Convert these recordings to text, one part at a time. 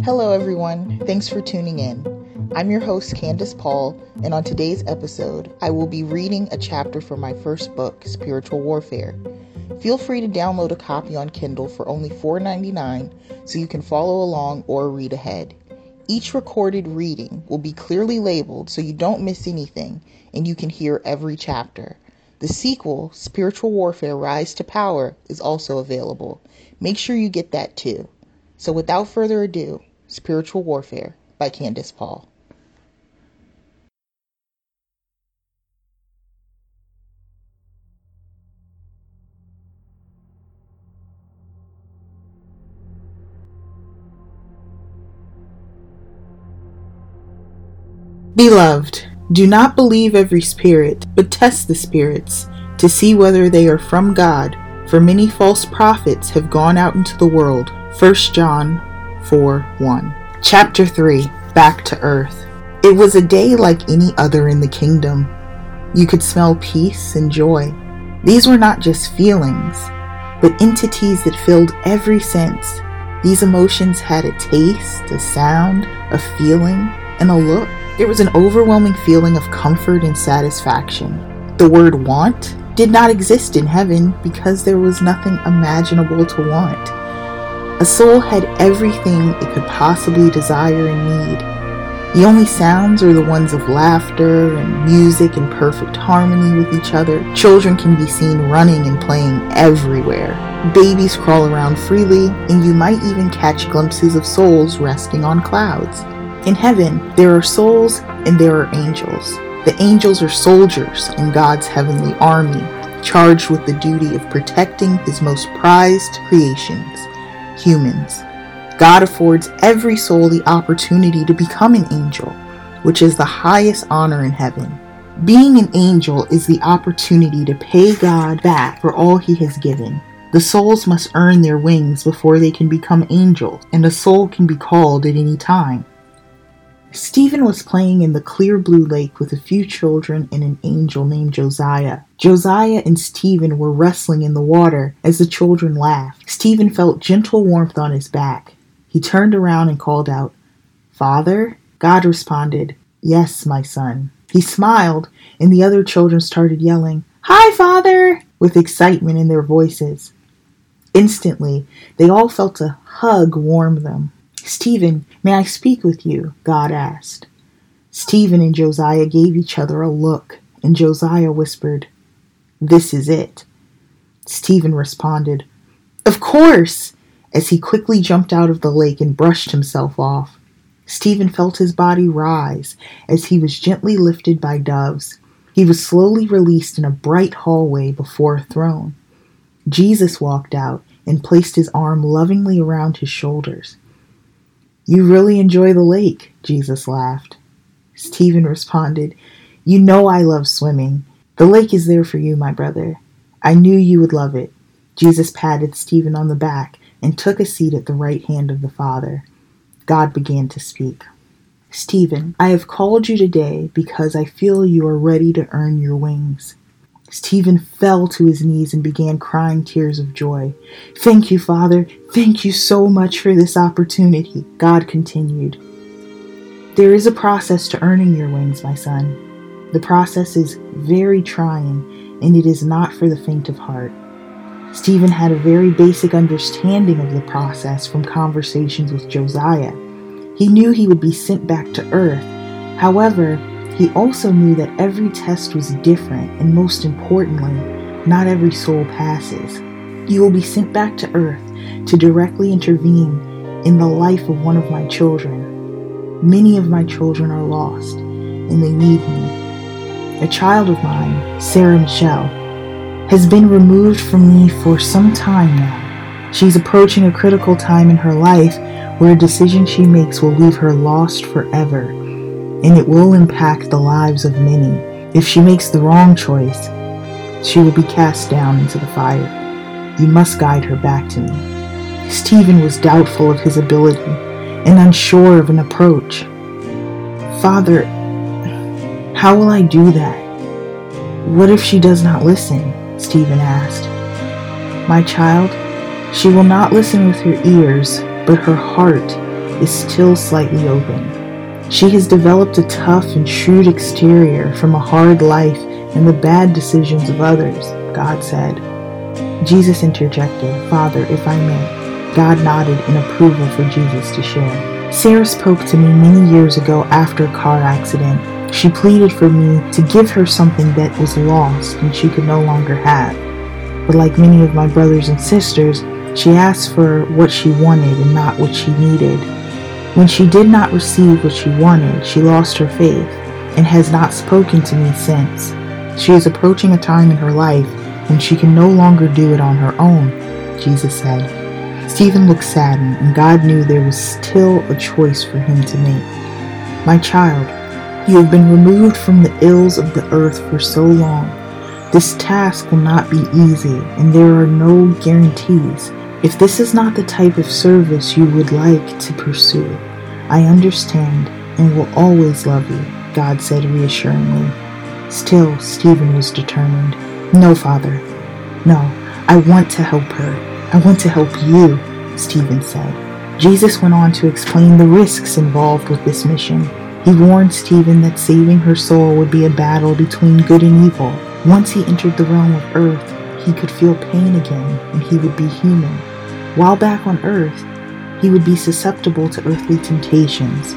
Hello, everyone. Thanks for tuning in. I'm your host, Candace Paul, and on today's episode, I will be reading a chapter from my first book, Spiritual Warfare. Feel free to download a copy on Kindle for only $4.99 so you can follow along or read ahead. Each recorded reading will be clearly labeled so you don't miss anything and you can hear every chapter. The sequel, Spiritual Warfare Rise to Power, is also available. Make sure you get that too. So without further ado, Spiritual Warfare by Candace Paul. Beloved, do not believe every spirit, but test the spirits to see whether they are from God, for many false prophets have gone out into the world. 1 John 4 1. Chapter 3 Back to Earth. It was a day like any other in the kingdom. You could smell peace and joy. These were not just feelings, but entities that filled every sense. These emotions had a taste, a sound, a feeling, and a look. There was an overwhelming feeling of comfort and satisfaction. The word want did not exist in heaven because there was nothing imaginable to want. A soul had everything it could possibly desire and need. The only sounds are the ones of laughter and music in perfect harmony with each other. Children can be seen running and playing everywhere. Babies crawl around freely, and you might even catch glimpses of souls resting on clouds. In heaven, there are souls and there are angels. The angels are soldiers in God's heavenly army, charged with the duty of protecting his most prized creations, humans. God affords every soul the opportunity to become an angel, which is the highest honor in heaven. Being an angel is the opportunity to pay God back for all he has given. The souls must earn their wings before they can become angels, and a soul can be called at any time. Stephen was playing in the clear blue lake with a few children and an angel named Josiah. Josiah and Stephen were wrestling in the water as the children laughed. Stephen felt gentle warmth on his back. He turned around and called out, Father? God responded, Yes, my son. He smiled, and the other children started yelling, Hi, Father! with excitement in their voices. Instantly, they all felt a hug warm them. Stephen, may I speak with you? God asked. Stephen and Josiah gave each other a look, and Josiah whispered, This is it. Stephen responded, Of course, as he quickly jumped out of the lake and brushed himself off. Stephen felt his body rise as he was gently lifted by doves. He was slowly released in a bright hallway before a throne. Jesus walked out and placed his arm lovingly around his shoulders. You really enjoy the lake, Jesus laughed. Stephen responded, You know I love swimming. The lake is there for you, my brother. I knew you would love it. Jesus patted Stephen on the back and took a seat at the right hand of the Father. God began to speak. Stephen, I have called you today because I feel you are ready to earn your wings. Stephen fell to his knees and began crying tears of joy. Thank you, Father. Thank you so much for this opportunity. God continued. There is a process to earning your wings, my son. The process is very trying, and it is not for the faint of heart. Stephen had a very basic understanding of the process from conversations with Josiah. He knew he would be sent back to earth. However, he also knew that every test was different, and most importantly, not every soul passes. You will be sent back to earth to directly intervene in the life of one of my children. Many of my children are lost, and they need me. A child of mine, Sarah Michelle, has been removed from me for some time now. She's approaching a critical time in her life where a decision she makes will leave her lost forever and it will impact the lives of many. If she makes the wrong choice, she will be cast down into the fire. You must guide her back to me. Stephen was doubtful of his ability and unsure of an approach. Father, how will I do that? What if she does not listen? Stephen asked. My child, she will not listen with her ears, but her heart is still slightly open. She has developed a tough and shrewd exterior from a hard life and the bad decisions of others, God said. Jesus interjected, Father, if I may. God nodded in approval for Jesus to share. Sarah spoke to me many years ago after a car accident she pleaded for me to give her something that was lost and she could no longer have. But like many of my brothers and sisters, she asked for what she wanted and not what she needed. When she did not receive what she wanted, she lost her faith and has not spoken to me since. She is approaching a time in her life when she can no longer do it on her own, Jesus said. Stephen looked saddened, and God knew there was still a choice for him to make. My child, you have been removed from the ills of the earth for so long. This task will not be easy, and there are no guarantees. If this is not the type of service you would like to pursue, I understand and will always love you, God said reassuringly. Still, Stephen was determined. No, Father. No, I want to help her. I want to help you, Stephen said. Jesus went on to explain the risks involved with this mission. He warned Stephen that saving her soul would be a battle between good and evil. Once he entered the realm of earth, he could feel pain again and he would be human. While back on earth, he would be susceptible to earthly temptations.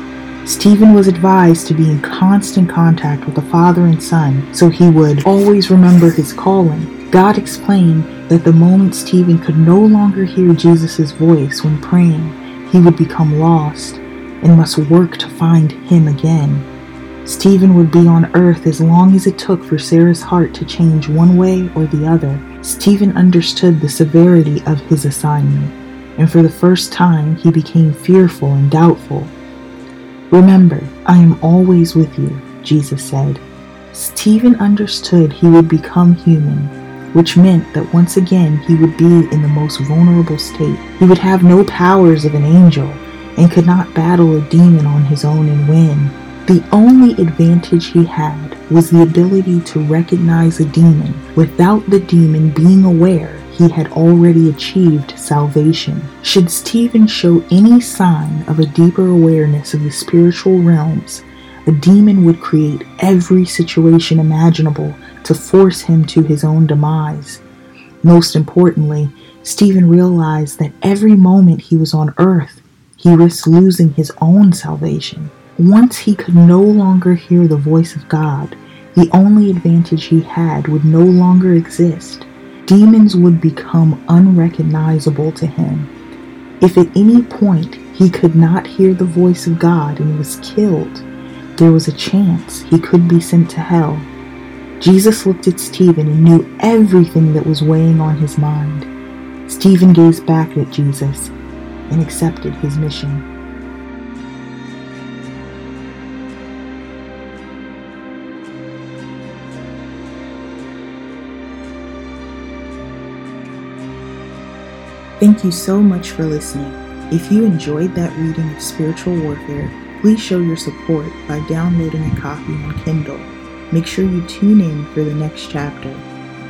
Stephen was advised to be in constant contact with the Father and Son so he would always remember his calling. God explained that the moment Stephen could no longer hear Jesus' voice when praying, he would become lost and must work to find him again. Stephen would be on earth as long as it took for Sarah's heart to change one way or the other. Stephen understood the severity of his assignment, and for the first time he became fearful and doubtful. Remember, I am always with you, Jesus said. Stephen understood he would become human, which meant that once again he would be in the most vulnerable state. He would have no powers of an angel and could not battle a demon on his own and win. The only advantage he had was the ability to recognize a demon without the demon being aware he had already achieved salvation. Should Stephen show any sign of a deeper awareness of the spiritual realms, a demon would create every situation imaginable to force him to his own demise. Most importantly, Stephen realized that every moment he was on earth, he risked losing his own salvation. Once he could no longer hear the voice of God, the only advantage he had would no longer exist. Demons would become unrecognizable to him. If at any point he could not hear the voice of God and was killed, there was a chance he could be sent to hell. Jesus looked at Stephen and knew everything that was weighing on his mind. Stephen gazed back at Jesus and accepted his mission. Thank you so much for listening. If you enjoyed that reading of Spiritual Warfare, please show your support by downloading a copy on Kindle. Make sure you tune in for the next chapter.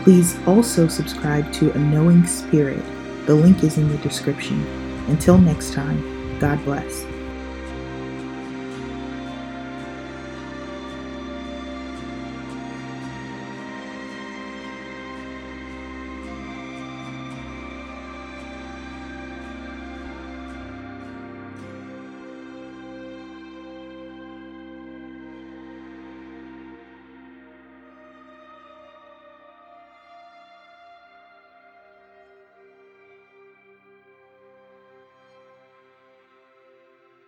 Please also subscribe to A Knowing Spirit. The link is in the description. Until next time, God bless.